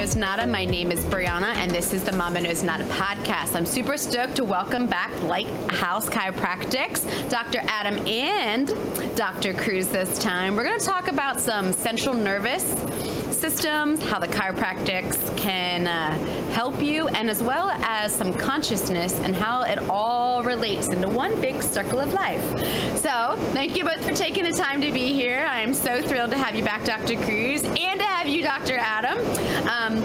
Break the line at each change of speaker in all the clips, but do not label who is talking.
Knows Nada. My name is Brianna, and this is the Mama Knows Nada podcast. I'm super stoked to welcome back Lighthouse Chiropractics, Dr. Adam and Dr. Cruz this time. We're going to talk about some central nervous systems, how the chiropractics can uh, help you, and as well as some consciousness and how it all relates into one big circle of life. So, thank you both for taking the time to be here. I am so thrilled to have you back, Dr. Cruz, and to have you, Dr. Adam. Um,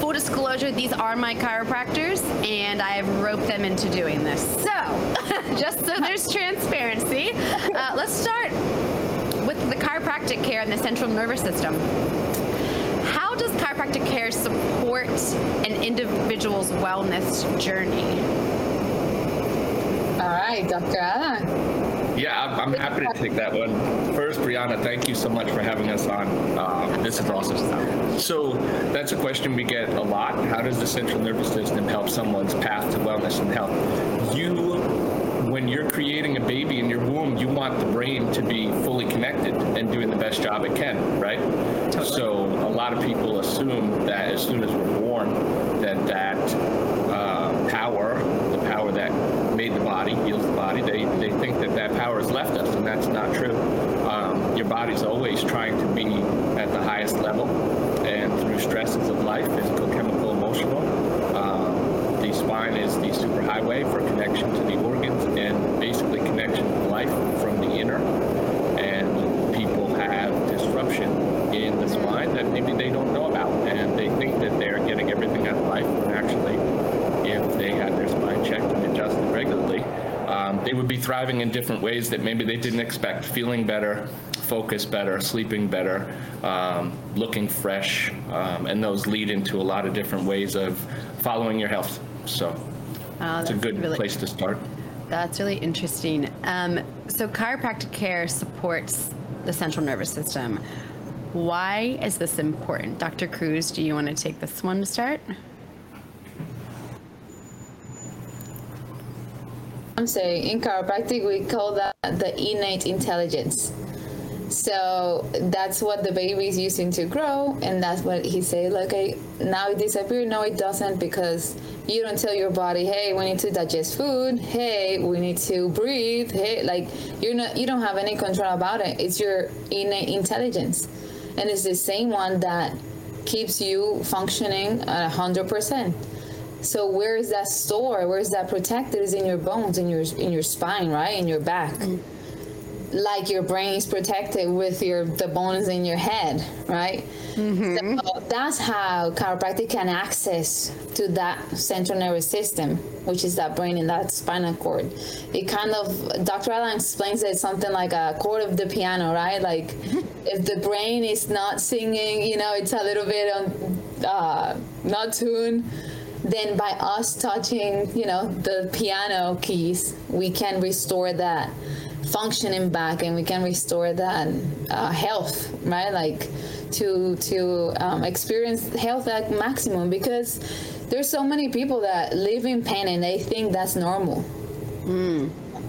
full disclosure, these are my chiropractors, and I have roped them into doing this. So, just so there's transparency, uh, let's start with the chiropractic care and the central nervous system. How chiropractic care support an individual's wellness journey?
All right, Dr. Adam.
Yeah, I'm, I'm happy to take that one. First, Brianna, thank you so much for having us on. Um, this is awesome. So, that's a question we get a lot. How does the central nervous system help someone's path to wellness and health? You when you're creating a baby in your womb, you want the brain to be fully connected and doing the best job it can, right? Totally. So a lot of people assume that as soon as we're born, that that uh, power, the power that made the body, heals the body, they, they think that that power has left us, and that's not true. Um, your body's always trying to be at the highest level, and through stresses of life, physical, chemical, emotional, um, the spine is the superhighway for connection to the organs and basically connection to life from the inner. And people have disruption in the spine that maybe they don't know about, and they think that they're getting everything out of life. And actually, if they had their spine checked and adjusted regularly, um, they would be thriving in different ways that maybe they didn't expect, feeling better, focus better, sleeping better, um, looking fresh, um, and those lead into a lot of different ways of following your health. So it's a good
really-
place to start.
That's really interesting. Um, so, chiropractic care supports the central nervous system. Why is this important? Dr. Cruz, do you want to take this one to start?
I'm in chiropractic, we call that the innate intelligence. So that's what the baby is using to grow, and that's what he said. Like, now it disappeared. No, it doesn't because you don't tell your body, hey, we need to digest food. Hey, we need to breathe. Hey, like you're not, you don't have any control about it. It's your innate intelligence, and it's the same one that keeps you functioning at hundred percent. So where is that store? Where is that protected? Is in your bones, in your in your spine, right? In your back. Mm-hmm. Like your brain is protected with your the bones in your head, right? Mm-hmm. So that's how chiropractic can access to that central nervous system, which is that brain and that spinal cord. It kind of Dr. Allen explains it something like a chord of the piano, right? Like mm-hmm. if the brain is not singing, you know, it's a little bit on uh, not tuned then by us touching you know the piano keys we can restore that functioning back and we can restore that uh, health right? Like to to um, experience health at maximum because there's so many people that live in pain and they think that's normal.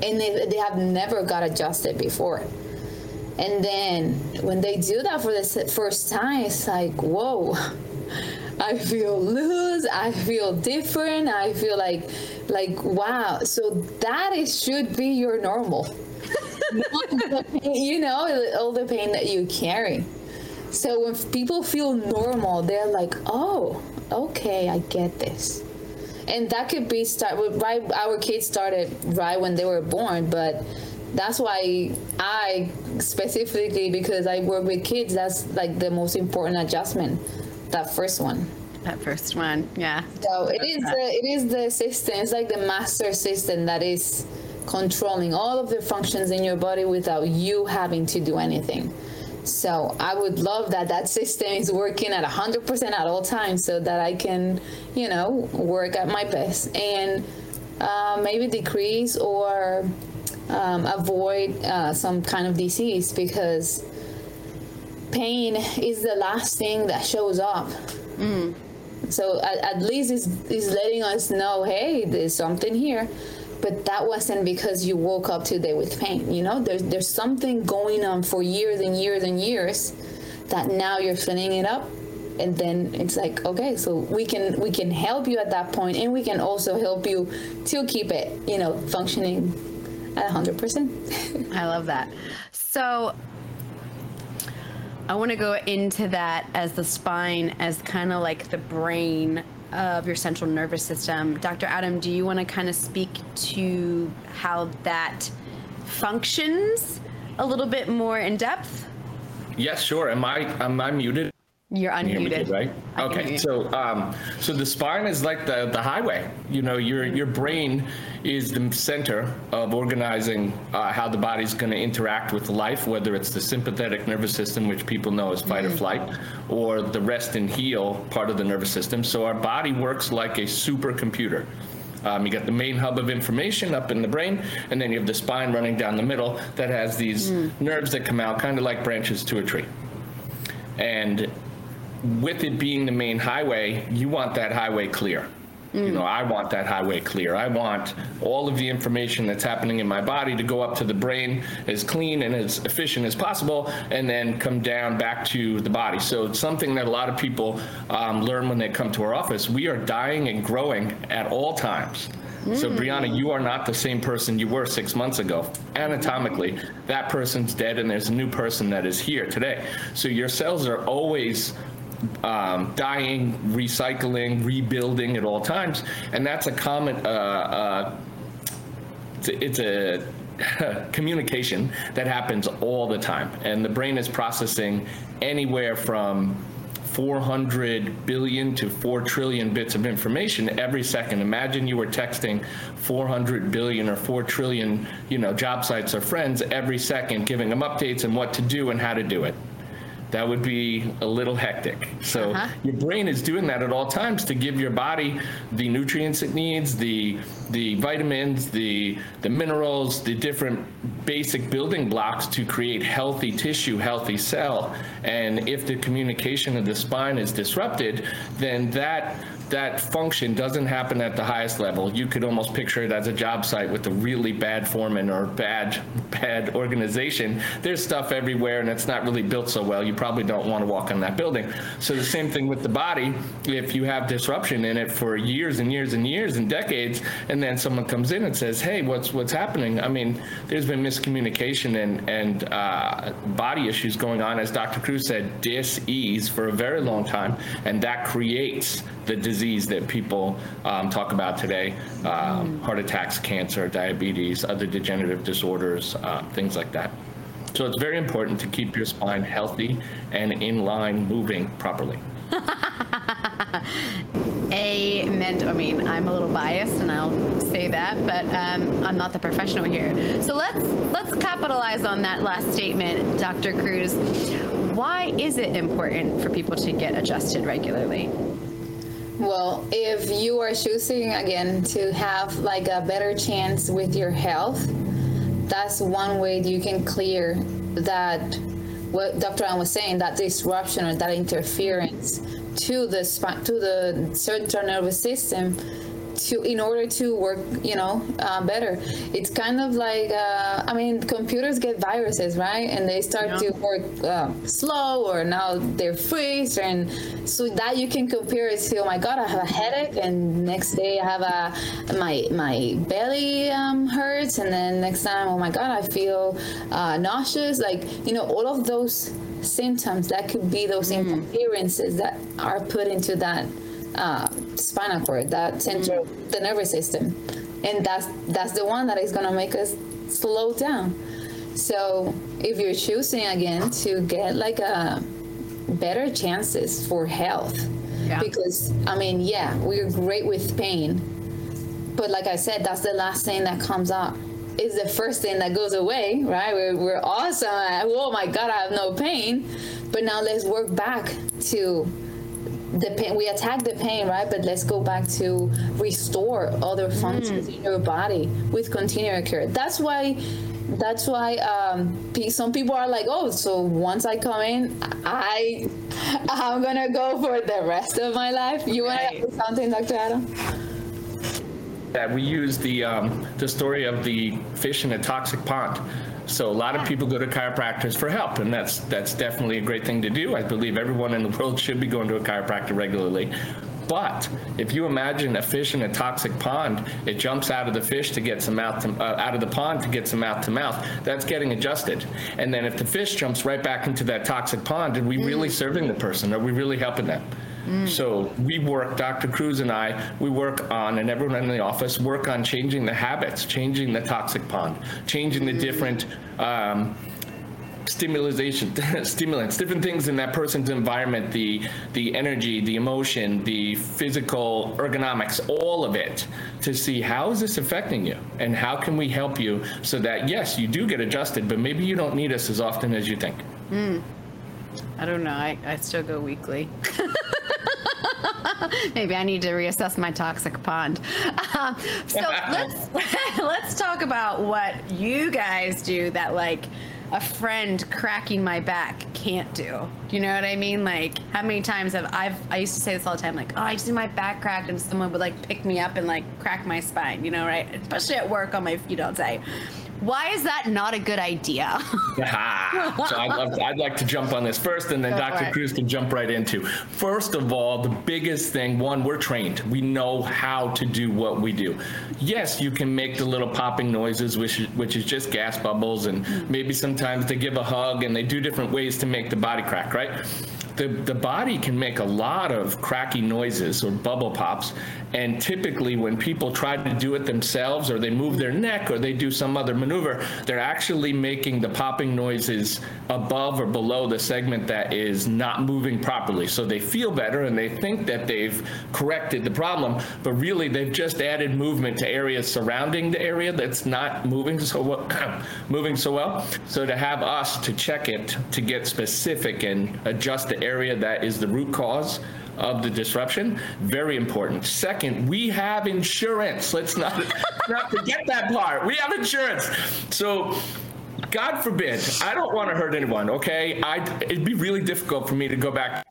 And they, they have never got adjusted before. And then when they do that for the first time it's like whoa I feel loose. I feel different. I feel like, like wow. So that is should be your normal. You know, all the pain that you carry. So when people feel normal, they're like, oh, okay, I get this. And that could be start right. Our kids started right when they were born, but that's why I specifically because I work with kids. That's like the most important adjustment. That first one.
That first one, yeah.
So it is the it is the system. It's like the master system that is controlling all of the functions in your body without you having to do anything. So I would love that that system is working at 100% at all times so that I can, you know, work at my best and uh, maybe decrease or um, avoid uh, some kind of disease because pain is the last thing that shows up. Mm. So at, at least it's, it's letting us know, hey, there's something here. But that wasn't because you woke up today with pain. You know, there's there's something going on for years and years and years that now you're filling it up and then it's like okay so we can we can help you at that point and we can also help you to keep it you know functioning at 100%
I love that. So I want to go into that as the spine, as kind of like the brain of your central nervous system. Dr. Adam, do you want to kind of speak to how that functions a little bit more in depth?
Yes, sure. Am I am I muted?
You're
Can you hear me
unmuted.
good, right?
I can hear
Okay,
you.
so um, so the spine is like the the highway. You know, your your brain is the center of organizing uh, how the body's going to interact with life, whether it's the sympathetic nervous system, which people know as fight or
Mm.
flight, or the rest and heal part of the nervous system. So our body works like a supercomputer. Um, you got the main hub of information up in the brain, and then you have the spine running down the middle that has these
Mm.
nerves that come out, kind of like branches to a tree. And with it being the main highway, you want that highway clear. You know, I want that highway clear. I want all of the information that's happening in my body to go up to the brain as clean and as efficient as possible, and then come down back to the body. So it's something that a lot of people um, learn when they come to our office. We are dying and growing at all times. So, Brianna, you are not the same person you were six months ago. Anatomically, that person's dead, and there's a new person that is here today. So, your cells are always um, dying, recycling, rebuilding at all times, and that's a common. Uh, uh, it's a, it's a communication that happens all the time, and the brain is processing anywhere from 400 billion to 4 trillion bits of information every second. Imagine you were texting 400 billion or 4 trillion, you know, job sites or friends every second, giving them updates and what to do and how to do it. That would be a little hectic. So
Uh-huh.
your brain is doing that at all times to give your body the nutrients it needs, the the vitamins, the the minerals, the different basic building blocks to create healthy tissue, healthy cell. And if the communication of the spine is disrupted, then that that function doesn't happen at the highest level. You could almost picture it as a job site with a really bad foreman or bad bad organization. There's stuff everywhere and it's not really built so well. You probably don't want to walk on that building. So the same thing with the body. If you have disruption in it for years and years and years and decades, and then someone comes in and says, "Hey, what's what's happening?" I mean, there's been miscommunication and and uh, body issues going on, as Dr. Cruz said, dis-ease for a very long time, and that creates the disease that people um, talk about today um, heart attacks, cancer, diabetes, other degenerative disorders, uh, things like that. So it's very important to keep your spine healthy and in line, moving properly.
Amen. I mean, I'm a little biased, and I'll say that, but um, I'm not the professional here. So let's let's capitalize on that last statement, Dr. Cruz. Why is it important for people to get adjusted regularly?
Well, if you are choosing again to have like a better chance with your health, that's one way you can clear that what Dr. Ann was saying, that disruption or that interference to the to the central nervous system to in order to work you know uh, better. It's kind of like uh, i mean computers get viruses right? And they start to work uh, slow or now they're freeze. And so that you can compare it to oh my god i have a headache and next day i have a my my belly um, hurts. And then next time oh my god i feel uh, nauseous. Like you know all of those symptoms that could be those interferences that are put into that uh, spinal cord, that central, the nervous system, and that's that's the one that is gonna make us slow down. So if you're choosing again to get like a better chances for health,
Yeah.
because I mean, yeah, we're great with pain, but like I said, that's the last thing that comes up. Is the first thing that goes away, right? We're, we're awesome. Oh my God, I have no pain. But now let's work back to the pain we attack the pain right? But let's go back to restore other functions in your body with continuous care. That's why that's why um, some people are like oh so once i come in i i'm gonna go for the rest of my life. You want
Right.
to say something dr adam?
That we use the um, the story of the fish in a toxic pond. So a lot of people go to chiropractors for help, and that's that's definitely a great thing to do. I believe everyone in the world should be going to a chiropractor regularly. But if you imagine a fish in a toxic pond, it jumps out of the fish to get some mouth to, uh, out of the pond to get some mouth to mouth. That's getting adjusted. And then if the fish jumps right back into that toxic pond, are we really serving the person? Are we really helping them? Mm. So we work, Dr. Cruz and I, we work on, and everyone in the office work on changing the habits, changing the toxic pond, changing the mm. different um, stimulation, stimulants, different things in that person's environment, the the energy, the emotion, the physical ergonomics, all of it, to see how is this affecting you, and how can we help you so that yes, you do get adjusted, but maybe you don't need us as often as you think. Mm.
I don't know. I, I still go weekly. Maybe I need to reassess my toxic pond. Um, so let's let's talk about what you guys do that like a friend cracking my back can't do. You know what I mean? Like how many times have I've I used to say this all the time, like, oh I just see my back cracked and someone would like pick me up and like crack my spine, you know, right? Especially at work on my feet all day. Why is that not a good idea?
So I'd, love I'd like to jump on this first, and then
Go
Dr. Cruz can jump right into. First of all, the biggest thing one, we're trained. We know how to do what we do. Yes, you can make the little popping noises, which which is just gas bubbles, and maybe sometimes they give a hug and they do different ways to make the body crack, right? The, the body can make a lot of cracky noises or bubble pops. And typically, when people try to do it themselves or they move their neck or they do some other maneuver, they're actually making the popping noises above or below the segment that is not moving properly. So they feel better and they think that they've corrected the problem, but really they've just added movement to areas surrounding the area that's not moving so well, moving so well. So to have us to check it to get specific and adjust area that is the root cause of the disruption, very important. Second, we have insurance. Let's not, not forget that part. We have insurance. So God forbid, I don't want to hurt anyone, okay? I, it'd be really difficult for me to go back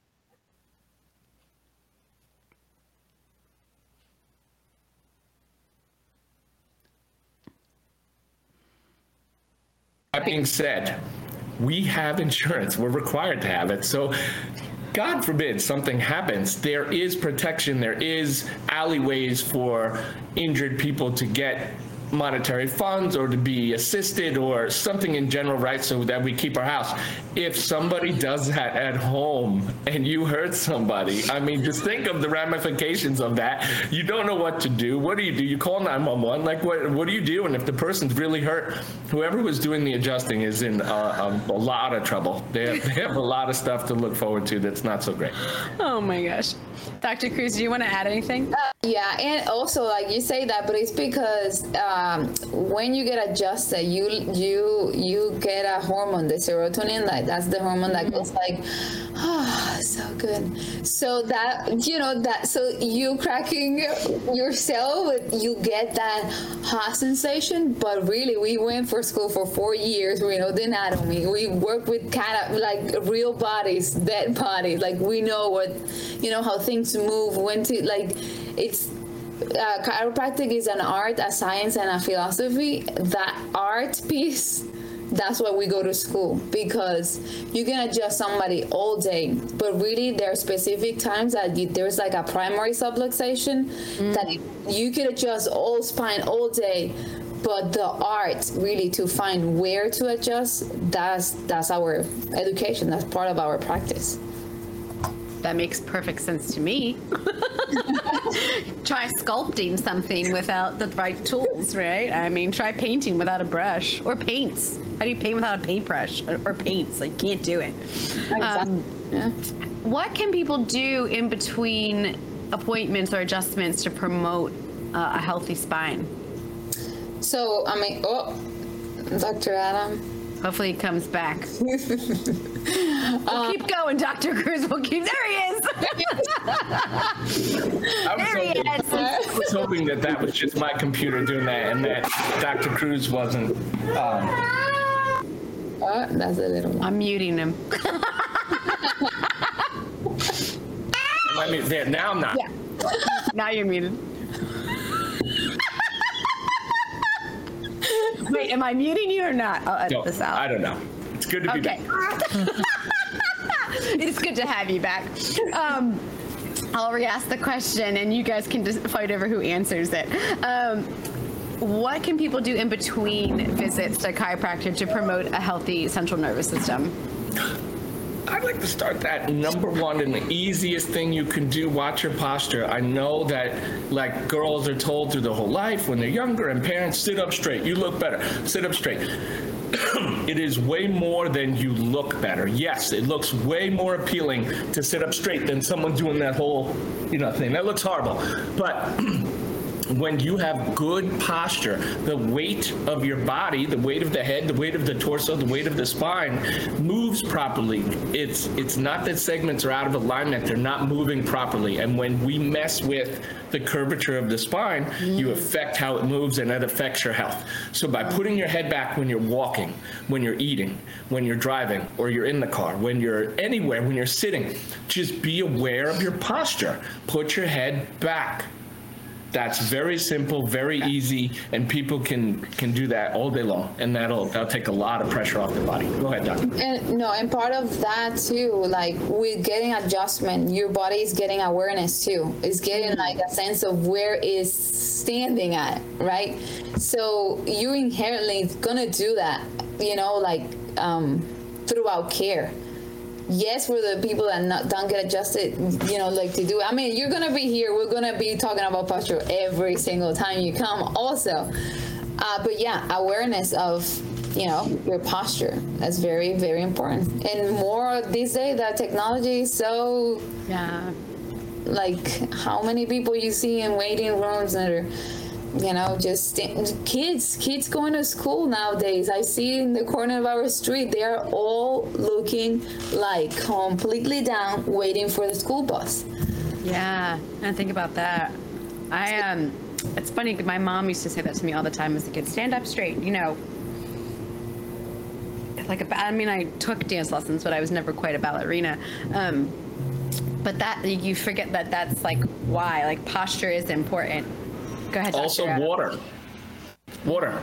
That being said, we have insurance. We're required to have it. So, God forbid something happens, there is protection, there is alleyways for injured people to get monetary funds or to be assisted or something in general, right? So that we keep our house. If somebody does that at home and you hurt somebody, I mean, just think of the ramifications of that. You don't know what to do. What do you do? You call 911. Like, what, what do you do? And if the person's really hurt, whoever was doing the adjusting is in a, a, a lot of trouble. They have, they have a lot of stuff to look forward to that's not so great.
oh my gosh. Dr. Cruz, do you want to add anything?
Yeah, and also like you say that, but it's because um, when you get adjusted, you you you get a hormone, the serotonin. Like that's the hormone that goes like, ah, so good. So that you know that so you cracking yourself, you get that hot sensation. But really, we went for school for four years. We know the anatomy. We work with kind of like real bodies, dead bodies. Like we know what you know how things move. When to like it's uh, chiropractic is an art, a science, and a philosophy. That art piece, that's why we go to school because you can adjust somebody all day, but really there are specific times that you, there's like a primary subluxation that you can adjust all spine all day. But the art really to find where to adjust, that's that's our education. That's part of our practice.
That makes perfect sense to me. try sculpting something without the right tools, right? I mean, try painting without a brush or paints. How do you paint without a paintbrush or, or paints? Like, can't do it. Um,
Yeah.
what can people do in between appointments or adjustments to promote uh, a healthy spine?
So I mean, oh, Dr. Adam.
Hopefully, he comes back. we'll keep going, Dr. Cruz. We'll keep. There he is.
I was,
there he
hoping,
is.
I was hoping that that was just my computer doing that and that Dr. Cruz wasn't. Um,
Oh, that's a little one.
I'm muting him.
I mean, there, now I'm not.
Now you're muted. Wait, am I muting you or not? I'll edit
No,
this out.
I don't know. It's good to be
Okay.
back.
it's good to have you back. Um, I'll re-ask the question, and you guys can just fight over who answers it. Um, what can people do in between visits to chiropractor to promote a healthy central nervous system?
I'd like to start that number one and the easiest thing you can do, watch your posture. I know that like girls are told through their whole life when they're younger and parents sit up straight. You look better. Sit up straight. it is way more than you look better. Yes, it looks way more appealing to sit up straight than someone doing that whole, you know, thing. That looks horrible. But when you have good posture, the weight of your body, the weight of the head, the weight of the torso, the weight of the spine moves properly. It's it's not that segments are out of alignment, they're not moving properly. And when we mess with the curvature of the spine, you mm. affect how it moves and that affects your health. So by putting your head back when you're walking, when you're eating, when you're driving, or you're in the car, when you're anywhere, when you're sitting, just be aware of your posture. Put your head back. That's very simple, very easy, and people can can do that all day long, and that'll that'll take a lot of pressure off the body. Go ahead, doctor.
And no, and part of that too, like with getting adjustment, your body is getting awareness too. It's getting like a sense of where is standing at, right? So you inherently gonna do that, you know, like um, throughout care. Yes, for the people that not, don't get adjusted, you know, like to do. I mean, you're gonna be here. We're gonna be talking about posture every single time you come, also. Uh, but yeah, awareness of you know your posture that's very very important and more these days that technology is so
Yeah.
like how many people you see in waiting rooms that are you know just kids kids going to school nowadays i see in the corner of our street they are all looking like completely down waiting for the school bus
Yeah, and think about that. I um, it's funny. My mom used to say that to me all the time as a kid. Stand up straight. You know, like a I mean, I took dance lessons, but I was never quite a ballerina. Um, but that you forget that that's like why like posture is important. Go ahead.
Also, water. Water.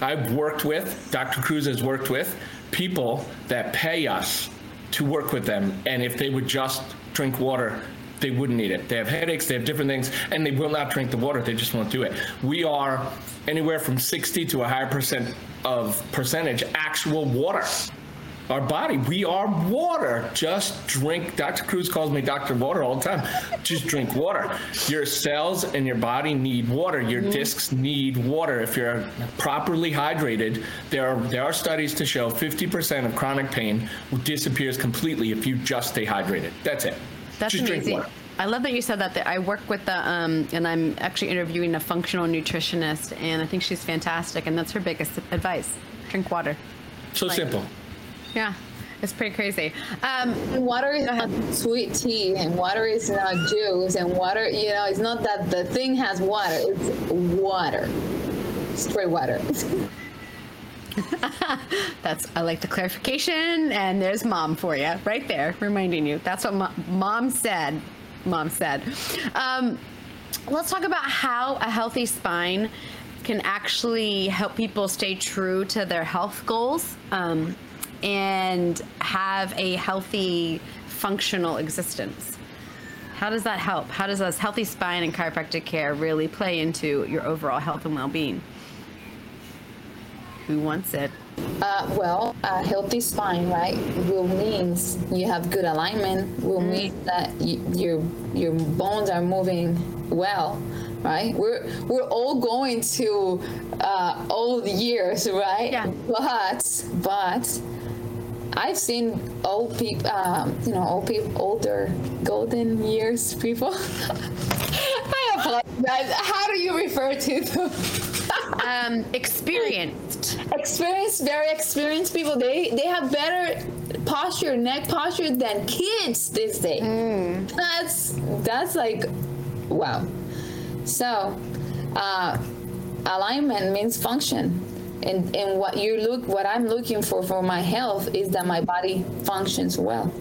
I've worked with, Dr. Cruz has worked with people that pay us to work with them. And if they would just drink water, they wouldn't need it. They have headaches, they have different things, and they will not drink the water. They just won't do it. We are anywhere from 60 to a higher percent of percentage actual water. Our body, we are water. Just drink. Dr. Cruz calls me Dr. Water all the time. Just drink water. Your cells and your body need water. Your discs need water. If you're properly hydrated, there are there are studies to show 50% of chronic pain disappears completely if you just stay hydrated. That's it.
That's
just
amazing.
drink water.
I love that you said that. That I work with the, um, and I'm actually interviewing a functional nutritionist, and I think she's fantastic, and that's her biggest advice: drink water.
So
Like-
simple.
Yeah, it's pretty crazy. Um,
And water is not sweet tea, and water is not juice, and water, you know, it's not that the thing has water, it's water. Straight water.
that's I like the clarification, and there's mom for you right there, reminding you. That's what mo- mom said. Mom said. Um, let's talk about how a healthy spine can actually help people stay true to their health goals um, and have a healthy, functional existence. How does that help? How does this healthy spine and chiropractic care really play into your overall health and well-being? Who wants it?
Uh, well, a healthy spine, right, will means you have good alignment. Will mean that y- your your bones are moving well, right? We're we're all going to uh, old years, right?
Yeah.
But but I've seen old people, um, you know, old people, older golden years people. I apologize. How do you refer to them?
Um, experienced.
experienced, very experienced people. They they have better posture, neck posture than kids these days. That's that's like, wow. So, uh, alignment means function. And, and what you look, what I'm looking for for my health is that my body functions well.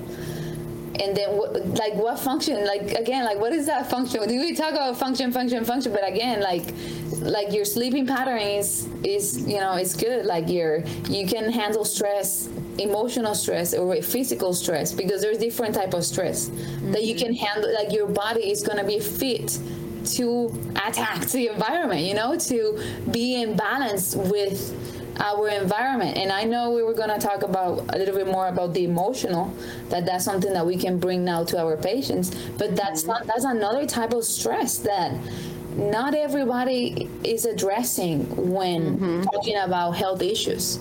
and then like what function like again like what is that function we talk about function function function but again like like your sleeping pattern is is you know it's good like you're you can handle stress emotional stress or physical stress because there's different type of stress mm-hmm. that you can handle like your body is going to be fit to attack the environment you know to be in balance with our environment. And i know we were going to talk about a little bit more about the emotional that that's something that we can bring now to our patients. But that's mm-hmm. not that's another type of stress that not everybody is addressing when mm-hmm. talking about health issues.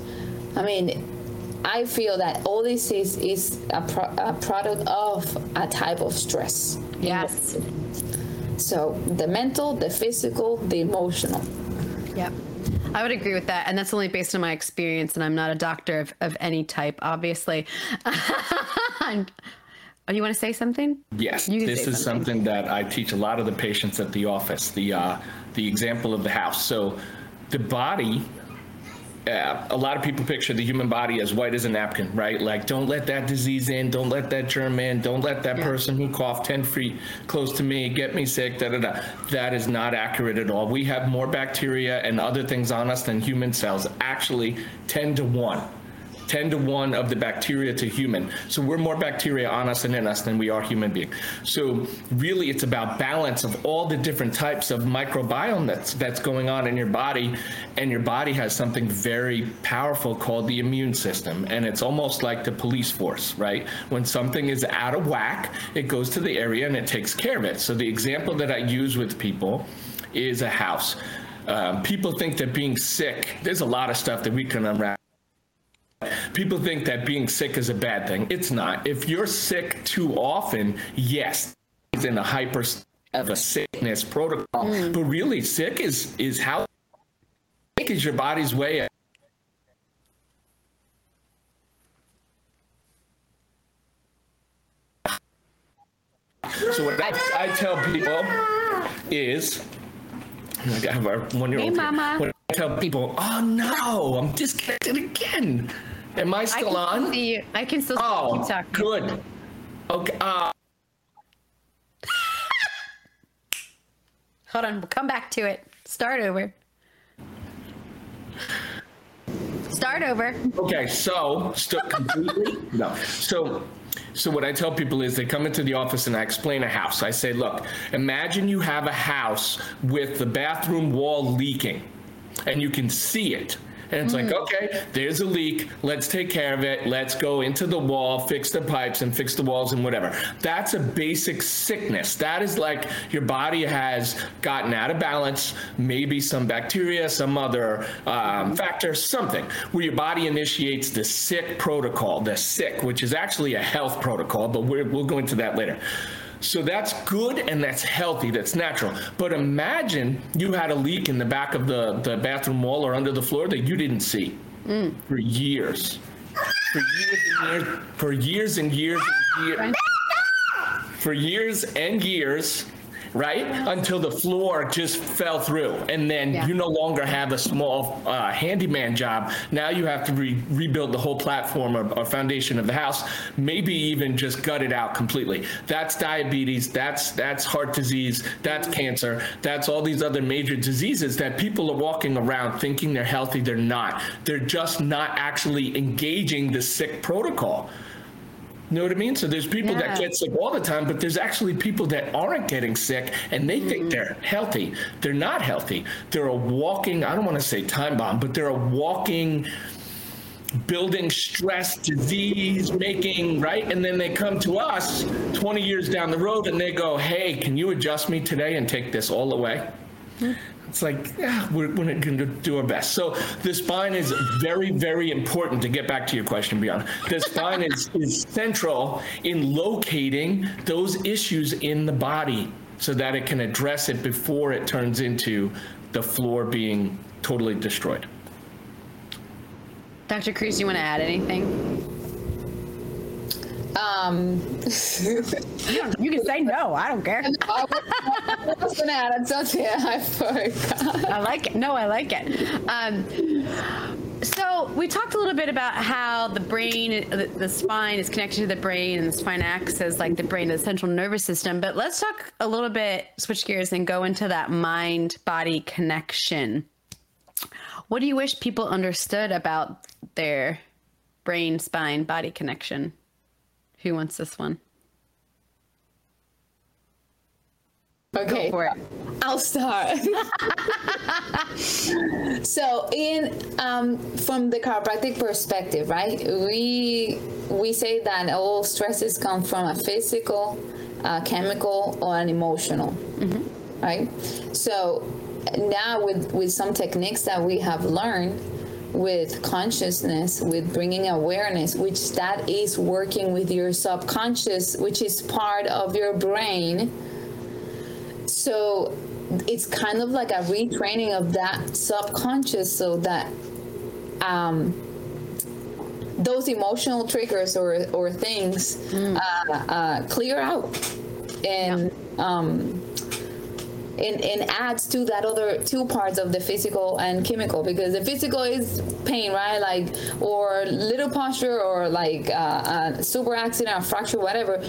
I mean i feel that all this is is a, pro- a product of a type of stress.
Yes
so the mental the physical the emotional
yep I would agree with that. And that's only based on my experience. And I'm not a doctor of, of any type, obviously. Oh, you want to say something?
Yes. This is something. something. that I teach a lot of the patients at the office. The uh, the example of the house. So, the body uh, a lot of people picture the human body as white as a napkin, right? Like, don't let that disease in, don't let that germ in, don't let that yeah. person who coughed 10 feet close to me get me sick, da da da. That is not accurate at all. We have more bacteria and other things on us than human cells, actually 10 to 1. 10 to 1 of the bacteria to human. So we're more bacteria on us and in us than we are human being. So really it's about balance of all the different types of microbiome that's that's going on in your body and your body has something very powerful called the immune system and it's almost like the police force, right? When something is out of whack, it goes to the area and it takes care of it. So the example that I use with people is a house. Um, people think that being sick, there's a lot of stuff that we can unwrap People think that being sick is a bad thing. It's not. If you're sick too often, yes, it's in a hyper of a sickness protocol. Mm. But really, sick is is how sick is your body's way of So what I, I tell people is, I have our one-year-old.
Hey, Mama.
When tell people, "Oh no, I'm disconnected again," Am I still
I
on?
See. I can still
oh,
keep talking.
Good. Okay. Uh,
Hold on. We'll come back to it. Start over. Start over.
Okay. So, st- completely? no. So, so what I tell people is they come into the office and I explain a house. I say, look, imagine you have a house with the bathroom wall leaking and you can see it and it's mm. like, okay, there's a leak. Let's take care of it. Let's go into the wall, fix the pipes, and fix the walls and whatever. That's a basic sickness. That is like your body has gotten out of balance, maybe some bacteria, some other um, factor, something, where your body initiates the sick protocol, the sick, which is actually a health protocol, but we'll go into that later. So that's good and that's healthy, that's natural. But imagine you had a leak in the back of the, the bathroom wall or under the floor that you didn't see mm. for years. For years and years, for years and years and years. For years and years, right? Until the floor just fell through. And then yeah. you no longer have a small uh, handyman job. Now you have to re- rebuild the whole platform or, or, foundation of the house, maybe even just gut it out completely. That's diabetes, that's that's heart disease, that's cancer, that's all these other major diseases that people are walking around thinking they're healthy, they're not. They're just not actually engaging the sick protocol. You know what I mean? So there's people yeah. that get sick all the time, but there's actually people that aren't getting sick and they mm-hmm. think they're healthy. They're not healthy. They're a walking, I don't want to say time bomb, but they're a walking building stress, disease, making, right? And then they come to us 20 years down the road and they go, hey, can you adjust me today and take this all away? It's like, yeah, we're, we're going to do our best. So the spine is very, very important to get back to your question, Brianna. The spine is, is central in locating those issues in the body so that it can address it before it turns into the floor being totally destroyed.
Dr. Cruz, do you want to add anything?
Um,
you, you, can say no. I don't care.
I was going to add something. I forgot.
I like it. No, I like it. Um, So we talked a little bit about how the brain, the, the spine is connected to the brain, and the spine acts as like the brain of the central nervous system. But let's talk a little bit, switch gears, and go into that mind-body connection. What do you wish people understood about their brain, spine, body connection? Who wants this one?
Okay,
for it.
I'll start. so, in um, from the chiropractic perspective, right? We we say that all stresses come from a physical, uh, chemical, or an emotional, mm-hmm. right? So now with with some techniques that we have learned with consciousness with bringing awareness which that is working with your subconscious which is part of your brain so it's kind of like a retraining of that subconscious so that um, those emotional triggers or, or things mm. uh, uh, clear out and yeah. um, and, and adds to that other two parts of the physical and chemical because the physical is pain right like or little posture or like uh, a super accident or fracture whatever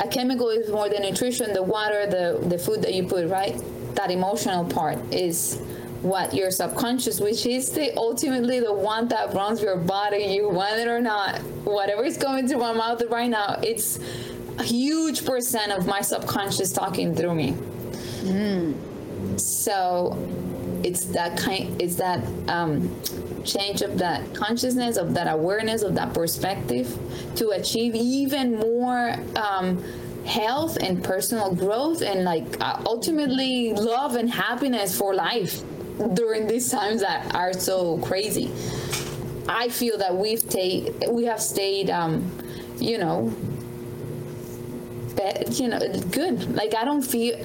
a chemical is more the nutrition, the water, the, the food that you put, right? That emotional part is what your subconscious, which is the ultimately the one that runs your body, you want it or not, whatever is going through my mouth right now, it's a huge percent of my subconscious talking through me. Mm. So it's that kind, it's that um, change of that consciousness, of that awareness, of that perspective to achieve even more um, health and personal growth and like uh, ultimately love and happiness for life during these times that are so crazy. I feel that we've stayed, we have stayed, um, you know, you know, good. Like I don't feel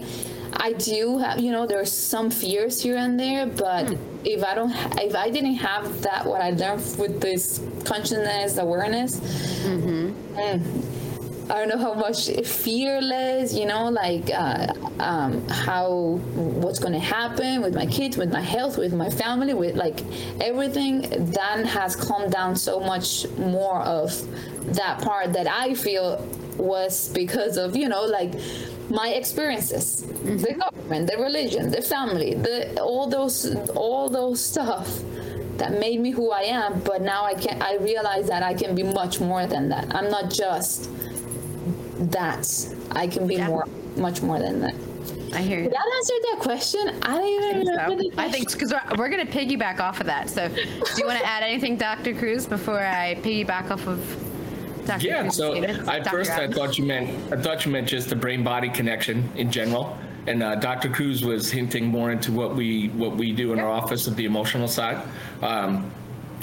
I do have, you know, there's some fears here and there, but hmm. if I don't, if I didn't have that, what I learned with this consciousness, awareness, mm-hmm. mm, I don't know how much fearless, you know, like uh, um, how what's going to happen with my kids, with my health, with my family, with like everything. That has calmed down so much more of that part that I feel was because of you know like my experiences mm-hmm. the government the religion the family the all those all those stuff that made me who i am but now i can i realize that i can be much more than that i'm not just that i can be yeah. more much more than that
I hear you.
Did that answered that question? I don't even
know. So. I think because we're, we're going to piggyback off of that. So, do you want to add anything, Dr. Cruz, before I piggyback off of
Dr. Yeah, so at first I thought you meant I thought you meant just the brain body connection in general, and uh, Dr. Cruz was hinting more into what we what we do in our office of the emotional side. Um,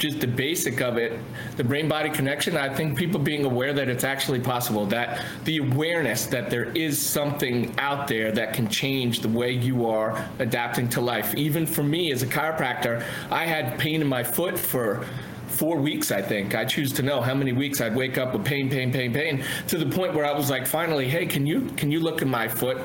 just the basic of it, the brain body connection, I think people being aware that it's actually possible, that the awareness that there is something out there that can change the way you are adapting to life. Even for me as a chiropractor, I had pain in my foot for four weeks, I think. I choose to know how many weeks I'd wake up with pain, pain, pain, pain, to the point where I was like, finally, hey, can you can you look at my foot,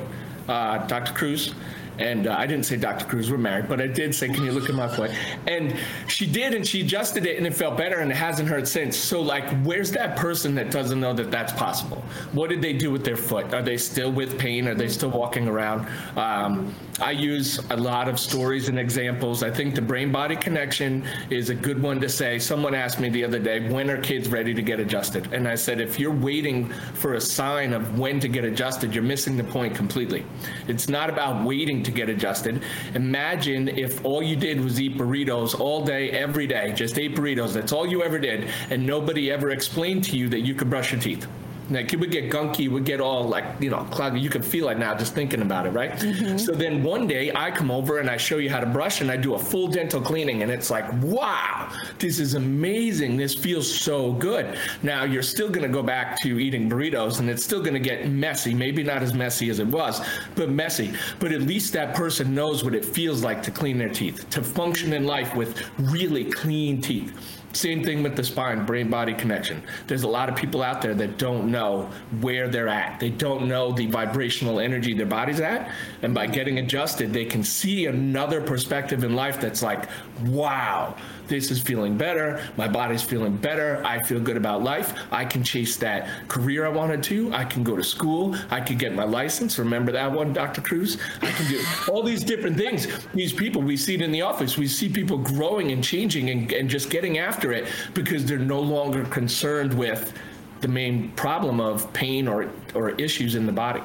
uh, Dr. Cruz? And uh, I didn't say Dr. Cruz, we're married, but I did say, can you look at my foot? And she did, and she adjusted it, and it felt better, and it hasn't hurt since. So, like, where's that person that doesn't know that that's possible? What did they do with their foot? Are they still with pain? Are they still walking around? Um, I use a lot of stories and examples. I think the brain body connection is a good one to say. Someone asked me the other day, when are kids ready to get adjusted? And I said, if you're waiting for a sign of when to get adjusted, you're missing the point completely. It's not about waiting to get adjusted. Imagine if all you did was eat burritos all day, every day, just ate burritos. That's all you ever did. And nobody ever explained to you that you could brush your teeth. Like it would get gunky, would get all like, you know, cloudy. You can feel it now just thinking about it, right? Mm-hmm. So then one day I come over and I show you how to brush and I do a full dental cleaning and it's like, wow, this is amazing. This feels so good. Now you're still going to go back to eating burritos and it's still going to get messy. Maybe not as messy as it was, but messy. But at least that person knows what it feels like to clean their teeth, to function in life with really clean teeth. Same thing with the spine, brain body connection. There's a lot of people out there that don't know where they're at. They don't know the vibrational energy their body's at. And by getting adjusted, they can see another perspective in life that's like, wow, this is feeling better. My body's feeling better. I feel good about life. I can chase that career I wanted to. I can go to school. I can get my license. Remember that one, Dr. Cruz? I can do all these different things. These people, we see it in the office. We see people growing and changing and, and just getting after it because they're no longer concerned with the main problem of pain or, or issues in the body.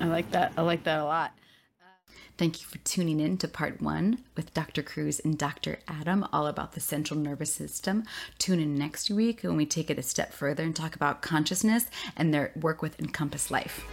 I like that. I like that a lot.
Thank you for tuning in to part one with Dr. Cruz and Dr. Adam, all about the central nervous system. Tune in next week when we take it a step further and talk about consciousness and their work with Encompass Life.